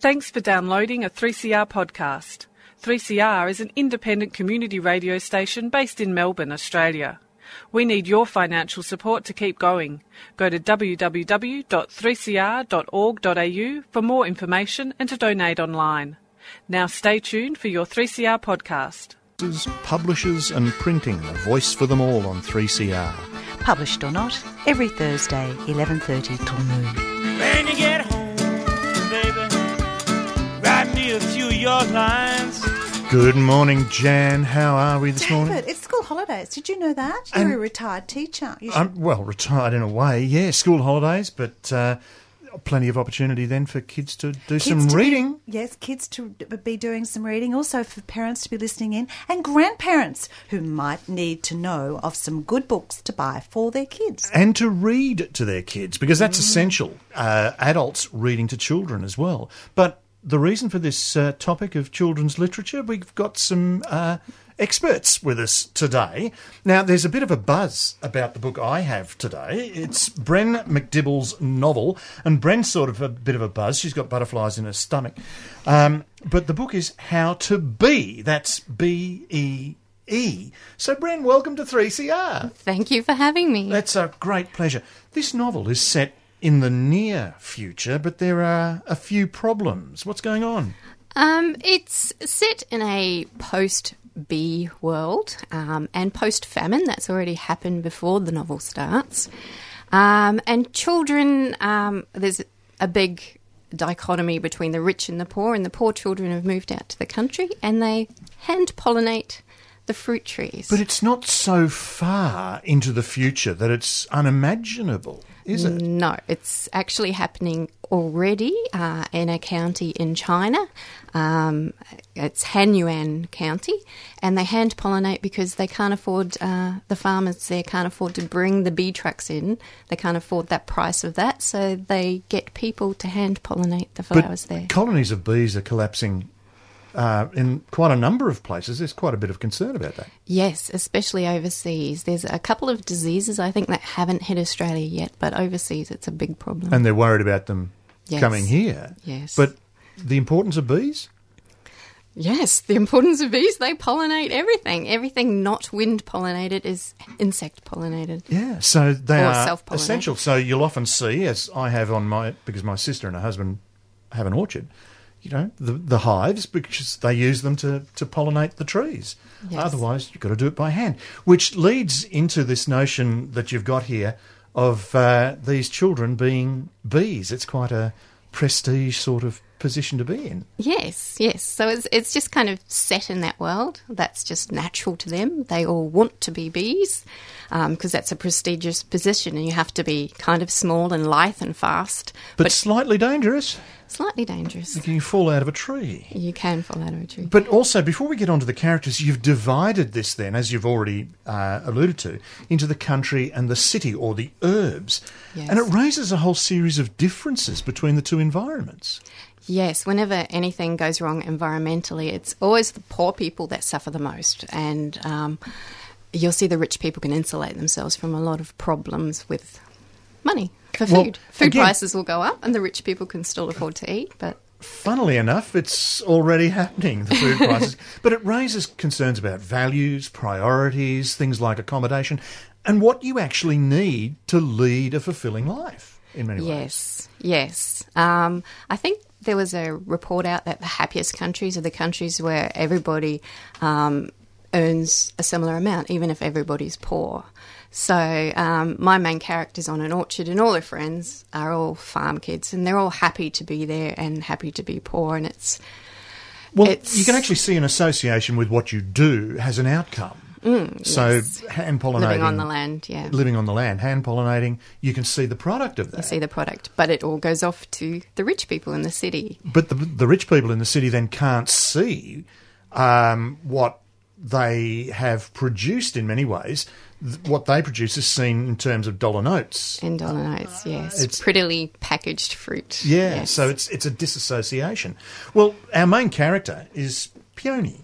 Thanks for downloading a 3CR podcast. 3CR is an independent community radio station based in Melbourne, Australia. We need your financial support to keep going. Go to www.3cr.org.au for more information and to donate online. Now stay tuned for your 3CR podcast. Publishers and printing, a voice for them all on 3CR. Published or not, every Thursday, 11.30 till noon. Your lines. Good morning, Jan. How are we this morning? David, it's school holidays. Did you know that? And- You're a retired teacher. You should I'm well retired in a way, yeah. School holidays, but uh, plenty of opportunity then for kids to do some kids to be- reading. yes, kids to be doing some reading. Also for parents to be listening in, and grandparents who might need to know of some good books to buy for their kids. and to read to their kids because that's essential. Uh, adults reading to children as well. But the reason for this uh, topic of children's literature, we've got some uh, experts with us today. Now, there's a bit of a buzz about the book I have today. It's Bren MacDibble's novel, and Bren's sort of a bit of a buzz. She's got butterflies in her stomach. Um, but the book is How to Bee. That's B E E. So, Bren, welcome to 3CR. Thank you for having me. That's a great pleasure. This novel is set in the near future, but there are a few problems. What's going on? Um, it's set in a post bee world um, and post famine. That's already happened before the novel starts. Um, and children, um, there's a big dichotomy between the rich and the poor, and the poor children have moved out to the country and they hand pollinate the fruit trees. But it's not so far into the future that it's unimaginable, is it? No, it's actually happening already uh, in a county in China. Um, it's Hanyuan County, and they hand pollinate because they can't afford uh, the farmers there can't afford to bring the bee trucks in. They can't afford that price of that, so they get people to hand pollinate the flowers there. colonies of bees are collapsing uh, in quite a number of places. There's quite a bit of concern about that. Yes, especially overseas. There's a couple of diseases I think that haven't hit Australia yet, but overseas it's a big problem. And they're worried about them Yes. coming here. Yes. But the importance of bees? Yes, the importance of bees, they pollinate everything. Everything not wind pollinated is insect pollinated. Yeah, so they are essential. So you'll often see, as I have on my, because my sister and her husband have an orchard, you know, the, the hives, because they use them to, to pollinate the trees. Yes. Otherwise, you've got to do it by hand, which leads into this notion that you've got here of uh, these children being bees. It's quite a prestige sort of position to be in. Yes, yes. So it's it's just kind of set in that world. That's just natural to them. They all want to be bees because that's a prestigious position, and you have to be kind of small and lithe and fast, But, slightly dangerous. slightly dangerous. You can fall out of a tree. You can fall out of a tree. But also, before we get on to the characters, you've divided this then, as you've already uh, alluded to, into the country and the city or the herbs. Yes. And it raises a whole series of differences between the two environments. Yes, whenever anything goes wrong environmentally, it's always the poor people that suffer the most. And um, you'll see the rich people can insulate themselves from a lot of problems with money for food. Well, food again- prices will go up, and the rich people can still afford to eat. But Funnily enough, it's already happening, the food prices. but it raises concerns about values, priorities, things like accommodation, and what you actually need to lead a fulfilling life in many ways. yes, yes. Um, I think there was a report out that the happiest countries are the countries where everybody um, earns a similar amount, even if everybody's poor. So um, my main character's on an orchard, and all her friends are all farm kids, and they're all happy to be there and happy to be poor. And it's Well, It's- you can actually see an association with what you do has an outcome. So Mm, yes. hand pollinating, living on the land, yeah. living on the land, hand pollinating, you can see the product of that. You see the product, but it all goes off to the rich people in the city. But the, the rich people in the city then can't see um, what they have produced in many ways. What they produce is seen in terms of dollar notes. In dollar notes, yes. It's- prettily packaged fruit. Yeah, yes. so it's it's a disassociation. Well, our main character is Peony.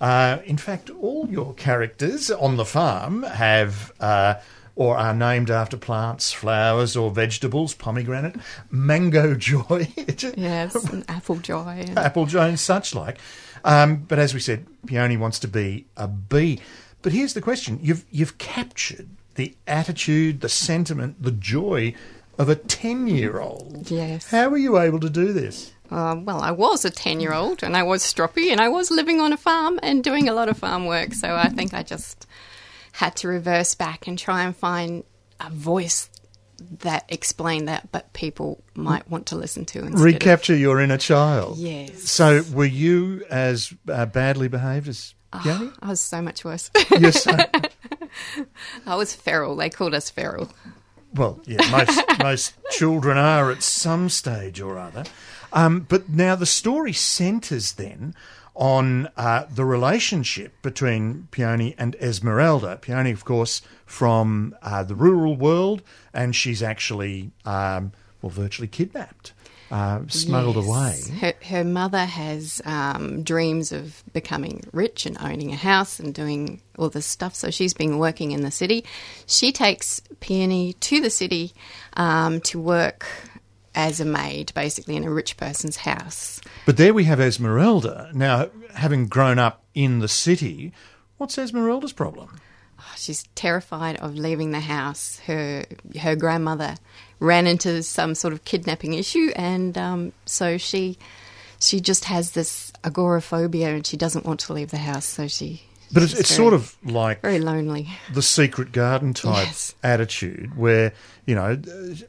Uh, in fact, all your characters on the farm have uh, or are named after plants, flowers, or vegetables, pomegranate, mango joy, Yes, and apple joy. and- apple joy, and such like. Um, but as we said, Peony wants to be a bee. But here's the question: you've you've captured the attitude, the sentiment, the joy of a ten-year-old. Yes. How were you able to do this? Uh, well, I was a 10 year old and I was stroppy and I was living on a farm and doing a lot of farm work. So I think I just had to reverse back and try and find a voice that explained that, but people might want to listen to instead. of- Recapture your inner child. Yes. So, were you as uh, badly behaved as Peony? I was so much worse. yes. so- I was feral. They called us feral. Well, yeah, most most children are at some stage or other. Um, but now the story centres then on uh, the relationship between Peony and Esmeralda. Peony, of course, from uh, the rural world, and she's actually um, well virtually kidnapped, uh, smuggled Yes. away. Her, her mother has um, dreams of becoming rich and owning a house and doing all this stuff. So she's been working in the city. She takes Peony to the city um, to work as a maid, basically in a rich person's house. But there we have Esmeralda. Now, having grown up in the city, what's Esmeralda's problem? She's terrified of leaving the house. Her her grandmother ran into some sort of kidnapping issue, and um, so she she just has this agoraphobia, and she doesn't want to leave the house. So she. But it's, it's very- sort of like very lonely. the secret garden type Yes. attitude where, you know,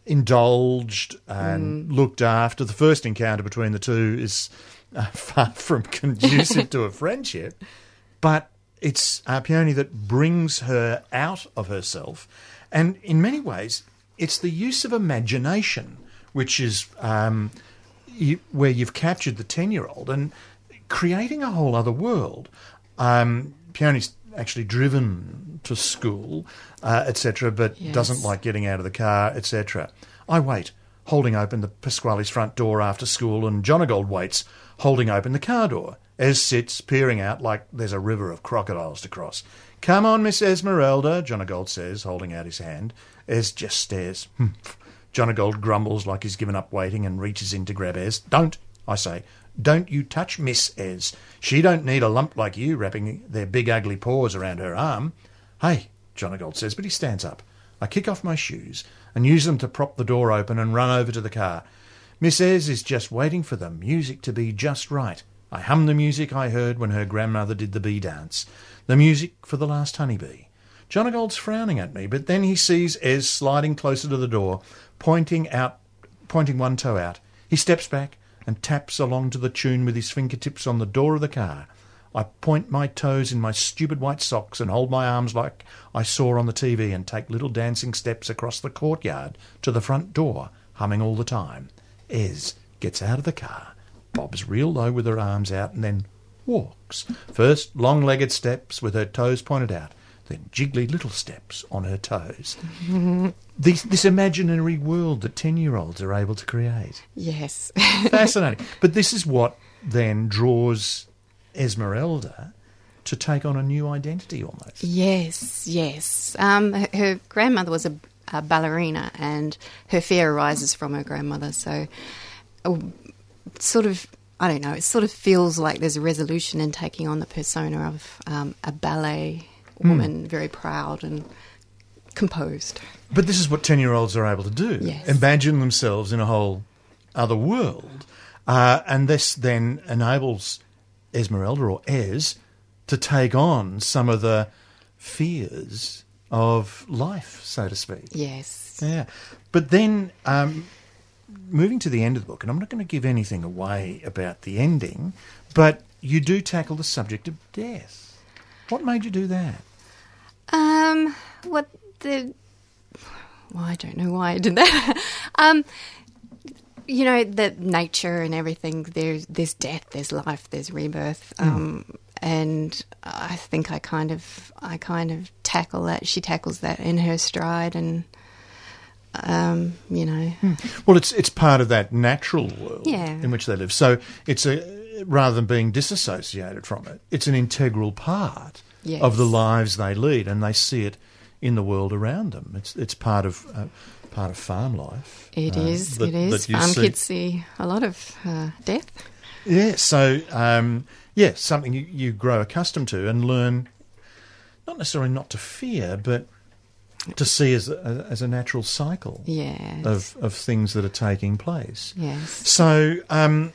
indulged and looked after. The first encounter between the two is uh, far from conducive to a friendship, but it's Peony that brings her out of herself. And in many ways, it's the use of imagination, which is um, you, where you've captured the 10 year old and creating a whole other world. Um, Peony's actually driven to school, uh, etc., but Yes. doesn't like getting out of the car, etc. I wait, holding open the Pasquale's front door after school, and Jonagold waits, holding open the car door. Ez sits, peering out like there's a river of crocodiles to cross. Come on, Miss Esmeralda, Jonagold says, holding out his hand. Ez just stares. Jonagold grumbles like he's given up waiting and reaches in to grab Ez. Don't, I say. Don't you touch Miss Ez. She don't need a lump like you wrapping their big ugly paws around her arm. Hey, Jonagold says, but he stands up. I kick off my shoes and use them to prop the door open and run over to the car. Miss Ez is just waiting for the music to be just right. I hum the music I heard when her grandmother did the bee dance. The music for the last honeybee. Jonagold's frowning at me, but then he sees Ez sliding closer to the door, pointing out, pointing one toe out. He steps back and taps along to the tune with his fingertips on the door of the car. I point my toes in my stupid white socks and hold my arms like I saw on the TV and take little dancing steps across the courtyard to the front door, humming all the time. Ez gets out of the car, bobs real low with her arms out, and then walks. First, long legged steps with her toes pointed out, then jiggly little steps on her toes. this, this imaginary world that 10 year olds are able to create. Yes. Fascinating. but this is what then draws Esmeralda to take on a new identity almost. yes, yes. Um, her, her grandmother was a, a ballerina, and her fear arises from her grandmother. So, uh, sort of, I don't know. It sort of feels like there's a resolution in taking on the persona of um, a ballet woman, very proud and composed. But this is what 10 year olds are able to do Yes. imagine themselves in a whole other world. Uh, and this then enables Esmeralda or Ez to take on some of the fears of life, so to speak. Yes. Yeah. But then, um, moving to the end of the book, and I'm not going to give anything away about the ending, but you do tackle the subject of death. What made you do that? Um, what the? Well, I don't know why I did that. um, you know, the nature and everything. There's there's death, there's life, there's rebirth. Um, and I think I kind of I kind of tackle that. She tackles that in her stride, and um, you know, Well, it's it's part of that natural world Yeah. in which they live. So it's a rather than being disassociated from it, it's an integral part Yes. of the lives they lead, and they see it in the world around them. It's it's part of uh, part of farm life. It uh, is. that- it is. Farm see. kids see a lot of uh, death. Yeah, so um, yeah, something you, you grow accustomed to and learn, not necessarily not to fear, but to see as a, as a natural cycle Yes. of of things that are taking place. yes. So um,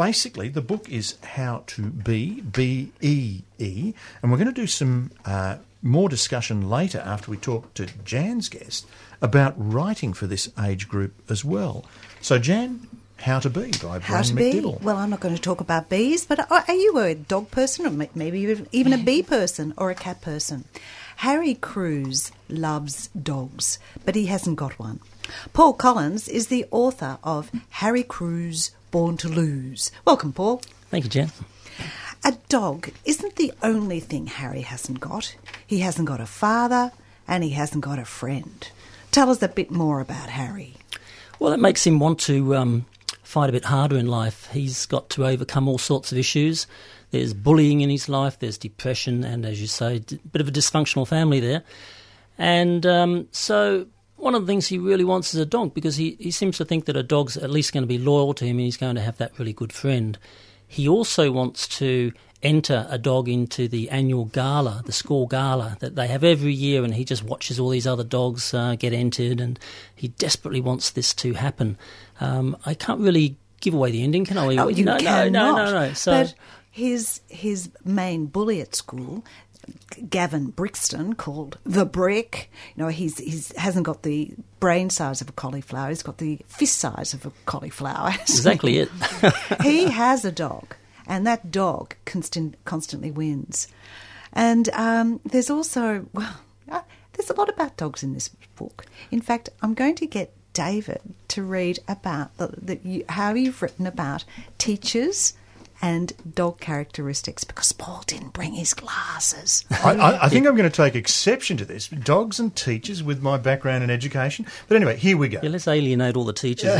basically, the book is How to Bee, B E E, and we're going to do some uh, more discussion later after we talk to Jan's guest about writing for this age group as well. So, Jan, How to Bee by How Brian? MacDibble. Well, I'm not going to talk about bees, but are are you a dog person or maybe even- even a bee person or a cat person? Harry Cruz loves dogs, but he hasn't got one. Paul Collins is the author of Harry Cruz Born to Lose. Welcome, Paul. Thank you, Jen. A dog isn't the only thing Harry hasn't got. He hasn't got a father and he hasn't got a friend. Tell us a bit more about Harry. Well, it makes him want to um, fight a bit harder in life. He's got to overcome all sorts of issues. There's bullying in his life, there's depression, and as you say, a bit of a dysfunctional family there. And um, so, one of the things he really wants is a dog because he, he seems to think that a dog's at least going to be loyal to him and he's going to have that really good friend. He also wants to enter a dog into the annual gala, the school gala that they have every year, and he just watches all these other dogs uh, get entered, and he desperately wants this to happen. Um, I can't really give away the ending, can I? Oh, you no, cannot. no, no, no, no. So but his his main bully at school, Gavin Brixton, called the Brick. You know, he's he's hasn't got the brain size of a cauliflower. He's got the fist size of a cauliflower. exactly it. he has a dog, and that dog constant, constantly wins. And um, there's also well, uh, there's a lot about dogs in this book. In fact, I'm going to get David to read about the, the, how you've written about teachers and dog characteristics because Paul didn't bring his glasses. I, I, I think I'm going to take exception to this. Dogs and teachers with my background in education. But anyway, here we go. yeah, let's alienate all the teachers.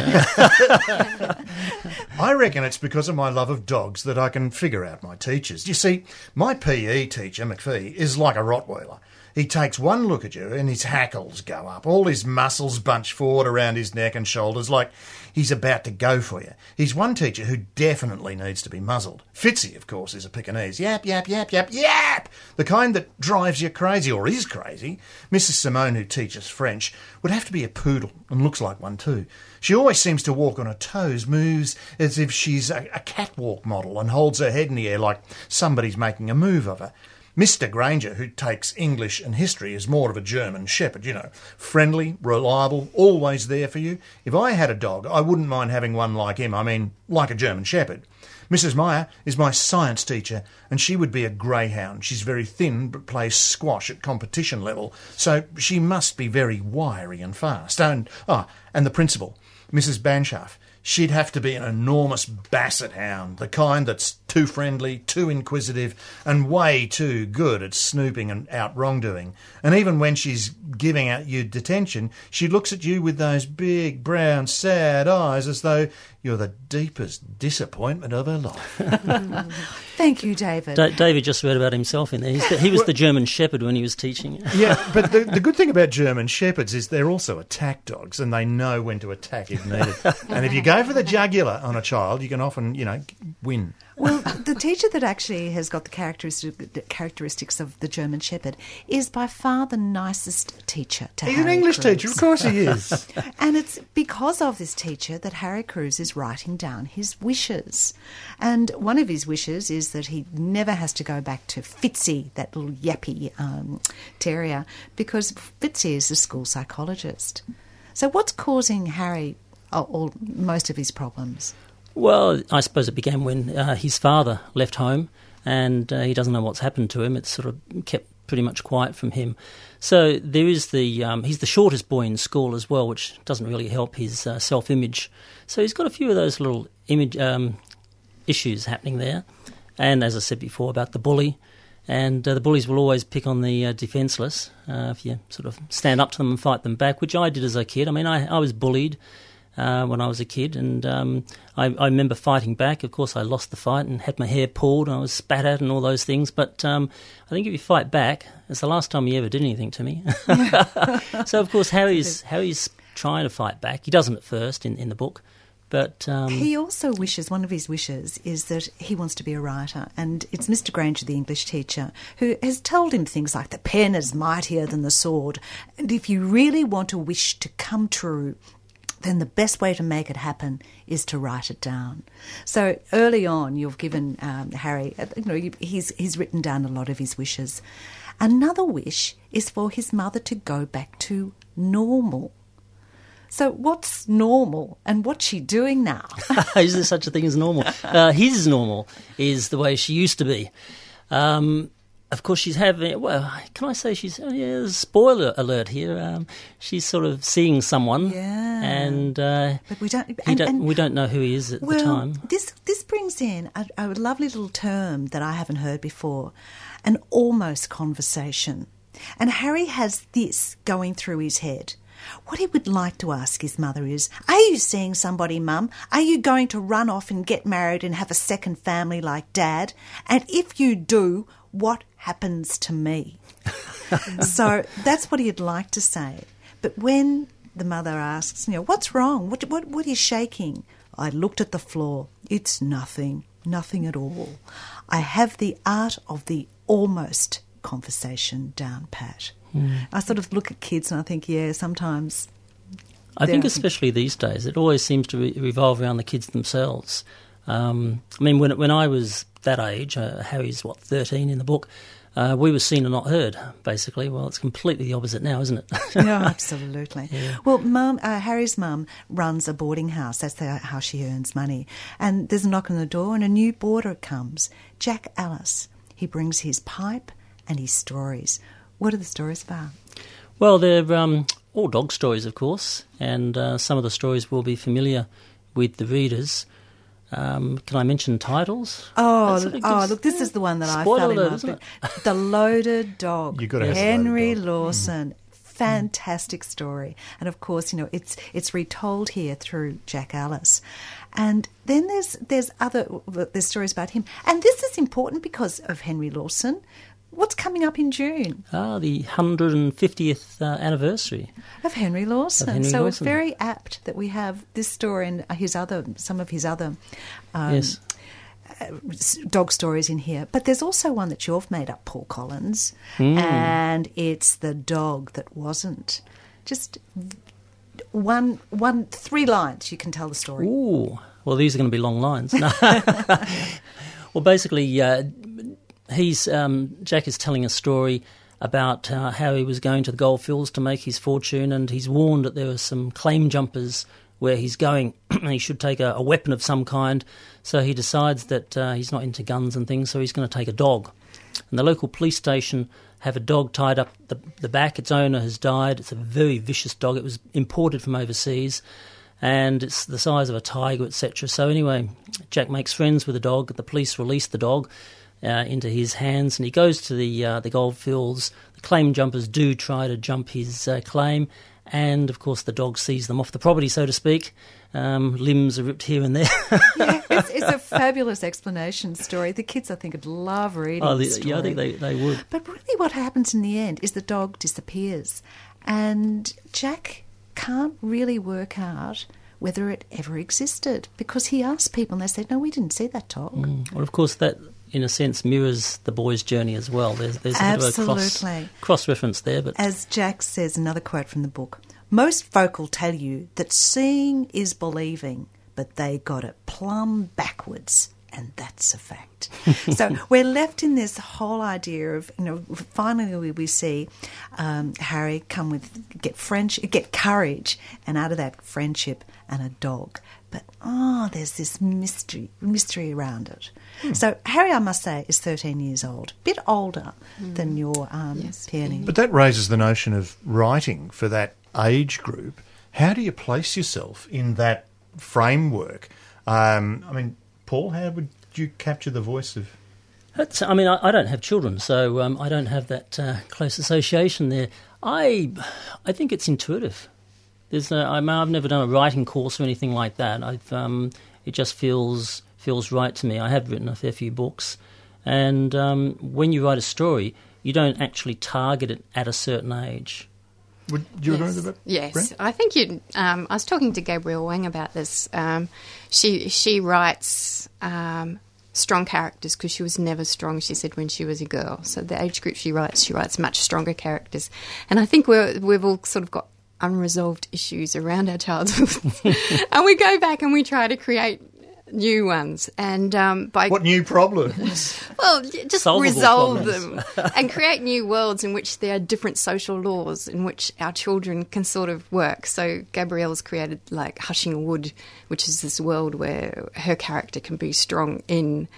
I reckon it's because of my love of dogs that I can figure out my teachers. You see, my PE teacher, McPhee, is like a Rottweiler. He takes one look at you and his hackles go up. All his muscles bunch forward around his neck and shoulders like he's about to go for you. He's one teacher who definitely needs to be muzzled. Fitzy, of course, is a Pekingese. Yap, yap, yap, yap, yap! The kind that drives you crazy or is crazy. Mrs. Simone, who teaches French, would have to be a poodle and looks like one too. She always seems to walk on her toes, moves as if she's a, a catwalk model, and holds her head in the air like somebody's making a move of her. Mr. Granger, who takes English and history, is more of a German shepherd, you know, friendly, reliable, always there for you. If I had a dog, I wouldn't mind having one like him, I mean, like a German shepherd. Mrs. Meyer is my science teacher, and she would be a greyhound. She's very thin, but plays squash at competition level, so she must be very wiry and fast. And, ah, and the principal, Mrs. Banshaft, she'd have to be an enormous basset hound, the kind that's too friendly, too inquisitive, and way too good at snooping and out wrongdoing. And even when she's giving out you detention, she looks at you with those big, brown, sad eyes as though you're the deepest disappointment of her life. Thank you, David. Da- David just read about himself in there. He's the, he was the German Shepherd when he was teaching. yeah, but the, the good thing about German Shepherds is they're also attack dogs and they know when to attack if needed. and if you go for the jugular on a child, you can often, you know, win. Well, the teacher that actually has got the characteristic, characteristics of the German Shepherd is by far the nicest teacher to He's Harry an English teacher, of course he is. And it's because of this teacher that Harry Cruz is writing down his wishes. And one of his wishes is that he never has to go back to Fitzy, that little yappy um, terrier, because Fitzy is a school psychologist. So, what's causing Harry all, all, most of his problems? Well, I suppose it began when uh, his father left home and uh, he doesn't know what's happened to him. It's sort of kept pretty much quiet from him. So there is the um, he's the shortest boy in school as well, which doesn't really help his uh, self image. So he's got a few of those little image um, issues happening there. And as I said before about the bully, and uh, the bullies will always pick on the uh, defenceless uh, if you sort of stand up to them and fight them back, which I did as a kid. I mean, I, I was bullied. Uh, when I was a kid, and um, I, I remember fighting back. Of course, I lost the fight and had my hair pulled, and I was spat at, and all those things. But um, I think if you fight back, it's the last time he ever did anything to me. so, of course, Harry's Harry's trying to fight back. He doesn't at first in, in the book, but um, He also wishes, one of his wishes is that he wants to be a writer. And it's Mr. Granger, the English teacher, who has told him things like the pen is mightier than the sword. And if you really want a wish to come true, then the best way to make it happen is to write it down. So early on, you've given um, Harry, uh, you know, he's, he's written down a lot of his wishes. Another wish is for his mother to go back to normal. So, what's normal and what's she doing now? is there such a thing as normal? Uh, his normal is the way she used to be. Um, of course, she's having. Well, can I say she's? Oh yeah, spoiler alert here. Um, she's sort of seeing someone, Yeah. and uh, But we don't. and- don't- and- we don't know who he is at well, the time. This this brings in a, a lovely little term that I haven't heard before, an almost conversation. And Harry has this going through his head. What he would like to ask his mother is, Are you seeing somebody, Mum? Are you going to run off and get married and have a second family like Dad? And if you do, what happens to me? so that's what he'd like to say. But when the mother asks, you know, what's wrong? What, what, what is shaking? I looked at the floor. It's nothing, nothing at all. I have the art of the almost conversation down pat. Hmm. I sort of look at kids and I think, yeah, sometimes. I think, especially these days, it always seems to re- revolve around the kids themselves. Um, I mean, when when I was that age, uh, Harry's what thirteen in the book. Uh, we were seen and not heard, basically. Well, it's completely the opposite now, isn't it? Yeah, absolutely. Well, mum, uh, Harry's mum runs a boarding house. That's the, how she earns money. And there's a knock on the door, and a new boarder comes, Jack Ellis. He brings his pipe and his stories. What are the stories about? Well, they're um, all dog stories, of course, and uh, some of the stories will be familiar with the readers. Um, can I mention titles? Oh, sort of oh, look, this is the one that I fell in love with. The Loaded Dog. You gotta have Henry Loaded Dog. Lawson. Fantastic story, and of course, you know it's it's retold here through Jack Ellis, and then there's there's other there's stories about him, and this is important because of Henry Lawson. What's coming up in June Ah, the 150th uh, anniversary. of Henry Lawson? Henry so Lawson. it's very apt that we have this story and his other some of his other um, yes. dog stories in here, but there's also one that you've made up, Paul Collins, Hmm. and it's the dog that wasn't. Just one, one, three lines. You can tell the story. Ooh, well, these are going to be long lines. Well, basically, uh, he's um, Jack is telling a story about uh, how he was going to the goldfields to make his fortune, and he's warned that there are some claim jumpers where he's going, and he should take a, a weapon of some kind. So he decides that uh, he's not into guns and things, so he's going to take a dog. And the local police station have a dog tied up the, the back. Its owner has died. It's a very vicious dog. It was imported from overseas, and it's the size of a tiger, etc. So anyway, Jack makes friends with the dog. The police release the dog uh, into his hands, and he goes to the uh, the goldfields. The claim jumpers do try to jump his uh, claim, and of course the dog sees them off the property, so to speak. Um, limbs are ripped here and there. it's, it's a fabulous explanation story. The kids, I think, would love reading oh, the the, yeah, I think they, they would. But really, what happens in the end is the dog disappears, and Jack can't really work out whether it ever existed because he asked people and they said, "No, we didn't see that dog." Mm. Well, of course, that in a sense mirrors the boy's journey as well. There's, there's a bit of a cross, cross reference there, but As Jack says, another quote from the book Most folk will tell you that seeing is believing, but they got it plumb backwards. And that's a fact. so we're left in this whole idea of, you know, finally we, we see um, Harry come with, get French, get courage, and out of that, friendship and a dog. But, oh, there's this mystery, mystery around it. So Harry, I must say, is 13 years old, a bit older than your um, Yes. Peony. But that raises the notion of writing for that age group. How do you place yourself in that framework? Um, I mean, Paul, how would you capture the voice of? That's, I mean, I, I don't have children, so um, I don't have that uh, close association there. I, I think it's intuitive. There's no, I mean, I've never done a writing course or anything like that. I've, um, it just feels feels right to me. I have written a fair few books, and um, when you write a story, you don't actually target it at a certain age. Would you agree yes. with that? Yes, Brent? I think you. Um, I was talking to Gabrielle Wang about this. Um, she she writes um, strong characters because she was never strong. She said when she was a girl. So the age group she writes, she writes much stronger characters. And I think we're we've all sort of got unresolved issues around our childhood, and we go back and we try to create new ones. And um, by What new problems? well, just Solvable resolve problems. them and create new worlds in which there are different social laws in which our children can sort of work. So Gabrielle's created like Hushing Wood, which is this world where her character can be strong in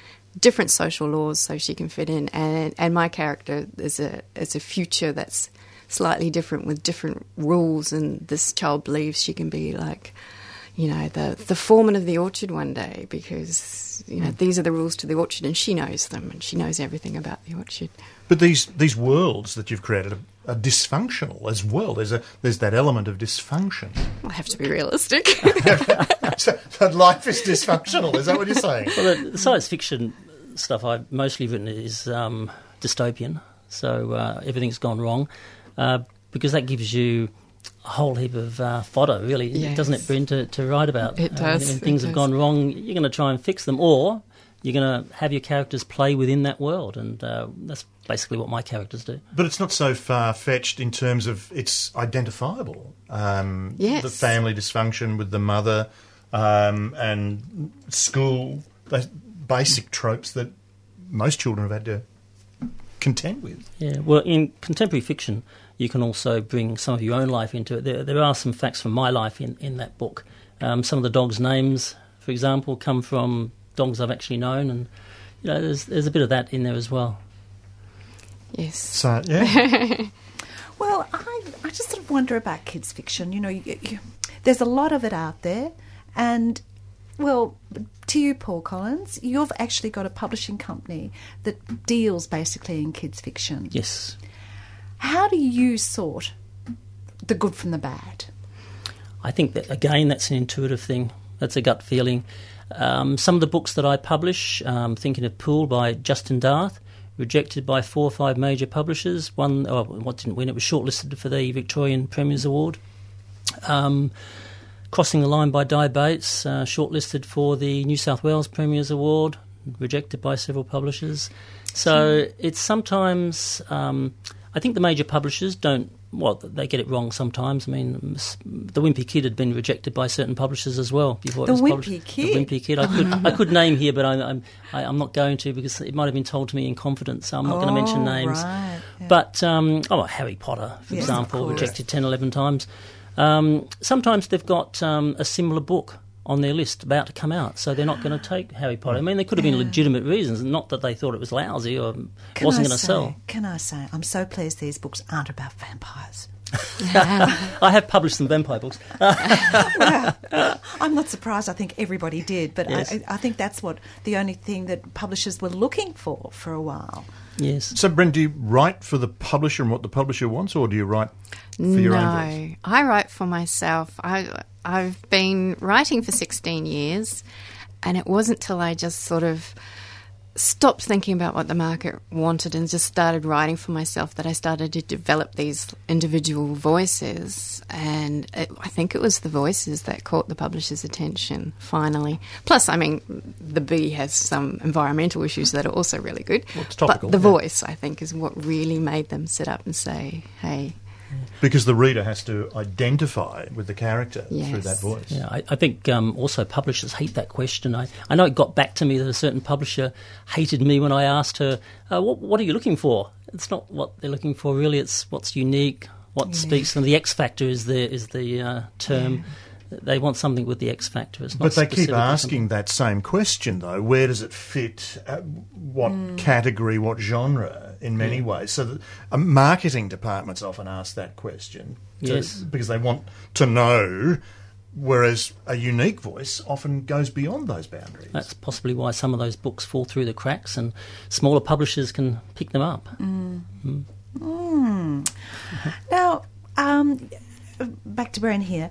different social laws, so she can fit in. And and my character is a is a future that's slightly different with different rules, and this child believes she can be like you know, the, the foreman of the orchard one day because, you know, these are the rules to the orchard and she knows them and she knows everything about the orchard. But these these worlds that you've created are, are dysfunctional as well. There's a there's that element of dysfunction. I have to be realistic. so, so life is dysfunctional. Is that what you're saying? Well, the, the science fiction stuff I've mostly written is um, dystopian, so uh, everything's gone wrong, uh, because that gives you a whole heap of uh, fodder, really, Yes. doesn't it, Bryn, to, to write about? It Uh, does, when it things have gone wrong, you're going to try and fix them, or you're going to have your characters play within that world, and uh, that's basically what my characters do. But it's not so far fetched in terms of it's identifiable. Um, Yes. The family dysfunction with the mother um, and school, those basic tropes that most children have had to contend with. Yeah, well, in contemporary fiction, you can also bring some of your own life into it. There, there are some facts from my life in, in that book. Um, some of the dogs' names, for example, come from dogs I've actually known, and you know, there's there's a bit of that in there as well. yes. So, yeah. Well, I, I just sort of wonder about kids' fiction. You know, you, you, there's a lot of it out there, and well, to you, Paul Collins, you've actually got a publishing company that deals basically in kids' fiction. Yes. How do you sort the good from the bad? I think that again, that's an intuitive thing. That's a gut feeling. Um, some of the books that I publish, um, thinking of Pool by Justin D'Ath, rejected by four or five major publishers. One, oh, what didn't win? It was shortlisted for the Victorian Premier's Award. Um, Crossing the Line by Di Bates, uh, shortlisted for the New South Wales Premier's Award, rejected by several publishers. So it's sometimes, um, I think the major publishers don't, well, they get it wrong sometimes. I mean, the Wimpy Kid had been rejected by certain publishers as well before The it was Wimpy published. Kid? The Wimpy Kid. I could, I could name here, but I, I'm, I, I'm not going to because it might have been told to me in confidence. So I'm not going to mention Oh, names. right, yeah. But um, oh, Harry Potter, for Yes, example, rejected 10, 11 times. Um, sometimes they've got um, a similar book on their list about to come out, so they're not going to take Harry Potter. I mean, there could have been legitimate reasons, not that they thought it was lousy or Can wasn't going to sell. Can I say, I'm so pleased these books aren't about vampires. I have published some vampire books. I'm not surprised. I think everybody did, but Yes. I, I think that's what the only thing that publishers were looking for for a while. Yes. So, Brent, do you write for the publisher and what the publisher wants, or do you write for your no, own voice? I write for myself. I I've been writing for 16 years, and it wasn't till I just sort of stopped thinking about what the market wanted and just started writing for myself that I started to develop these individual voices. And it, I think it was the voices that caught the publisher's attention finally. Plus, I mean, the bee has some environmental issues that are also really good. it's topical, but the yeah. voice, I think, is what really made them sit up and say, "Hey." Because the reader has to identify with the character through that voice. Yeah, I, I think um, also publishers hate that question. I, I know it got back to me that a certain publisher hated me when I asked her, uh, what, what are you looking for? It's not what they're looking for, really. It's what's unique, what speaks to them. The X factor is the, is the uh, term. They want something with the X factor. It's not But they keep specifically asking that same question, though. Where does it fit? Uh, what category? What genre? In many ways, so that, uh, marketing departments often ask that question. to- Yes. because they want to know. Whereas a unique voice often goes beyond those boundaries. That's possibly why some of those books fall through the cracks and smaller publishers can pick them up. Now, um, back to Bren here.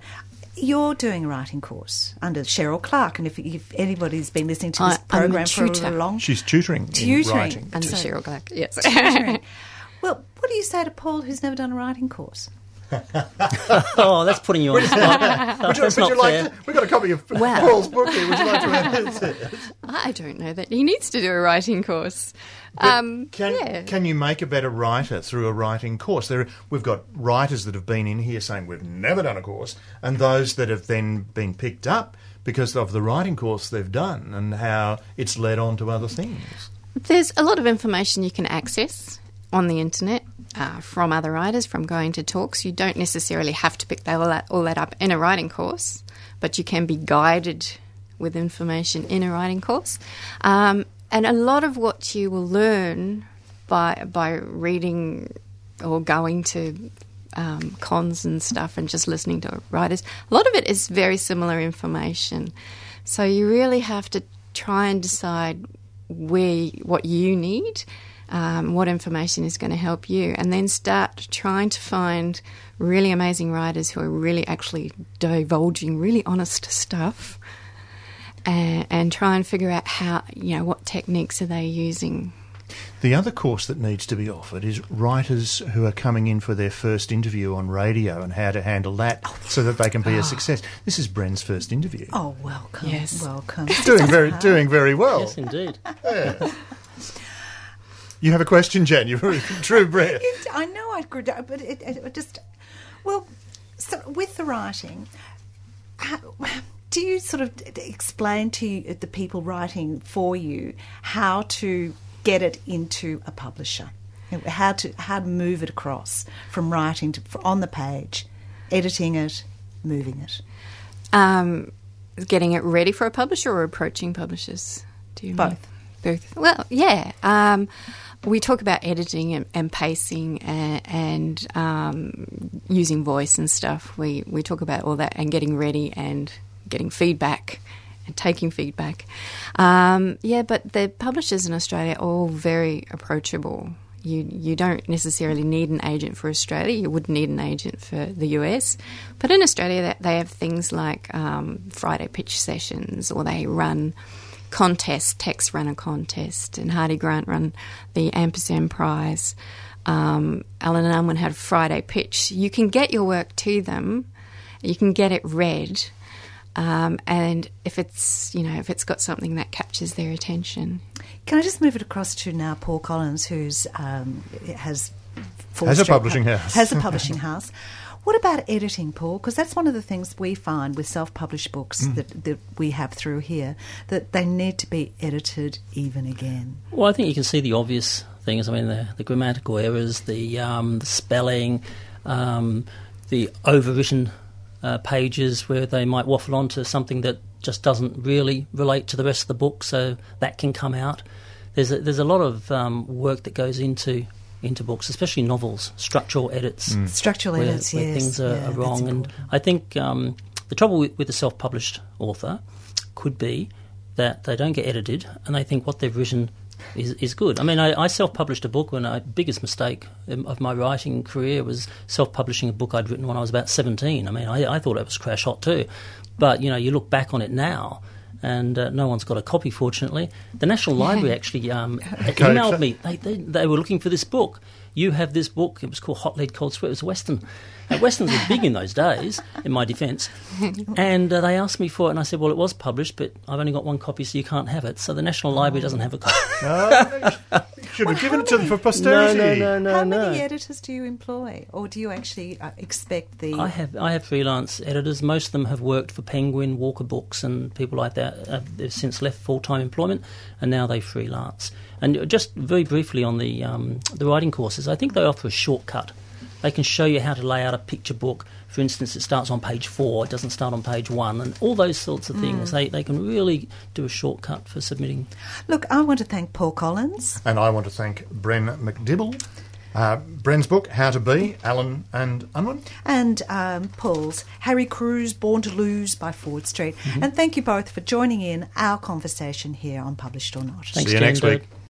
You're doing a writing course under Sherryl Clark, and if, if anybody's been listening to this I- program for tutor. a long She's tutoring, in Tutoring. writing. And So- Sherryl Clark, yes. tutoring. well, what do you say to Paul, who's never done a writing course? Oh, that's putting you on the spot. Would you, would you like to, we've got a copy of Wow. Paul's book here. Would you like to I don't know that he needs to do a writing course. Um, Can yeah. can you make a better writer through a writing course? There, we've got writers that have been in here saying we've never done a course, and those that have then been picked up because of the writing course they've done and how it's led on to other things. There's a lot of information you can access on the internet uh, from other writers, from going to talks. You don't necessarily have to pick that, all, that, all that up in a writing course, but you can be guided with information in a writing course. Um, and a lot of what you will learn by by reading or going to um, cons and stuff and just listening to writers, a lot of it is very similar information. So you really have to try and decide where what you need, um, what information is going to help you, and then start trying to find really amazing writers who are really actually divulging really honest stuff, and, and try and figure out how you know what techniques are they using. The other course that needs to be offered is writers who are coming in for their first interview on radio and how to handle that so that they can be a success. This is Bren's first interview. Oh, welcome, Yes. welcome. Doing very, doing very well. Yes, indeed. You have a question, Jen? You're true, Bren. It- I know I could, but it, it, it just well, so with the writing, how, do you sort of explain to you, the people writing for you how to get it into a publisher, how to how to move it across from writing to on the page, editing it, moving it. Um, getting it ready for a publisher or approaching publishers? Do you mean? Both. Both. Well, yeah. Um, we talk about editing and, and pacing and, and um, using voice and stuff. We we talk about all that and getting ready and getting feedback and taking feedback. Um, yeah, but the publishers in Australia are all very approachable. You you don't necessarily need an agent for Australia. You wouldn't need an agent for the US, but in Australia they- they have things like um, Friday pitch sessions, or they run contests. Text run a contest, and Hardie Grant run the Ampersand Prize. Um, Allen and Unwin had a Friday pitch. You can get your work to them. You can get it read, um, and if it's you know if it's got something that captures their attention, Can I just move it across to now Paul Collins, who's um, has Full Has a publishing house. Has a publishing house. What about editing, Paul? Because that's one of the things we find with self-published books Mm. that, that we have through here that they need to be edited even again. Well, I think you can see the obvious things. I mean, the, the grammatical errors, the, um, the spelling, um, the overwritten uh, pages where they might waffle on to something that just doesn't really relate to the rest of the book, so that can come out. There's a, there's a lot of um, work that goes into into books, especially novels, structural edits, Structural where, edits, where yes. things are, yeah, are wrong. And. I think um, the trouble with, with a self-published author could be that they don't get edited, and they think what they've written is, is good. I mean, I, I self-published a book when my biggest mistake um, of my writing career was self-publishing a book I'd written when I was about seventeen. I mean, I, I thought it was crash hot too, but you know, you look back on it now. And uh, no one's got a copy, fortunately. The National Library actually um, emailed me. They, they, they were looking for this book. You have this book. It was called Hot Lead Cold Sweat. It was Western. Uh, Westerns were big in those days, in my defence. And uh, they asked me for it, and I said, well, it was published, but I've only got one copy, so you can't have it. So the National Library doesn't have a copy. Should have given it to them for posterity. no, no no, How many editors do you employ, or do you actually uh, expect the? I have I have freelance editors. Most of them have worked for Penguin, Walker Books, and people like that. Uh, they've since left full time employment, and now they freelance. And just very briefly on the um, the writing courses, I think they offer a shortcut. They can show you how to lay out a picture book. For instance, it starts on page four, it doesn't start on page one, and all those sorts of things. They they can really do a shortcut for submitting. Look, I want to thank Paul Collins. And I want to thank Bren MacDibble. Uh, Bren's book, How to Bee, Allen and Unwin. and um, Paul's Harry Cruz, Born to Lose by Ford Street. And thank you both for joining in our conversation here on Published or Not. Thanks, See you Jen next Bird. week.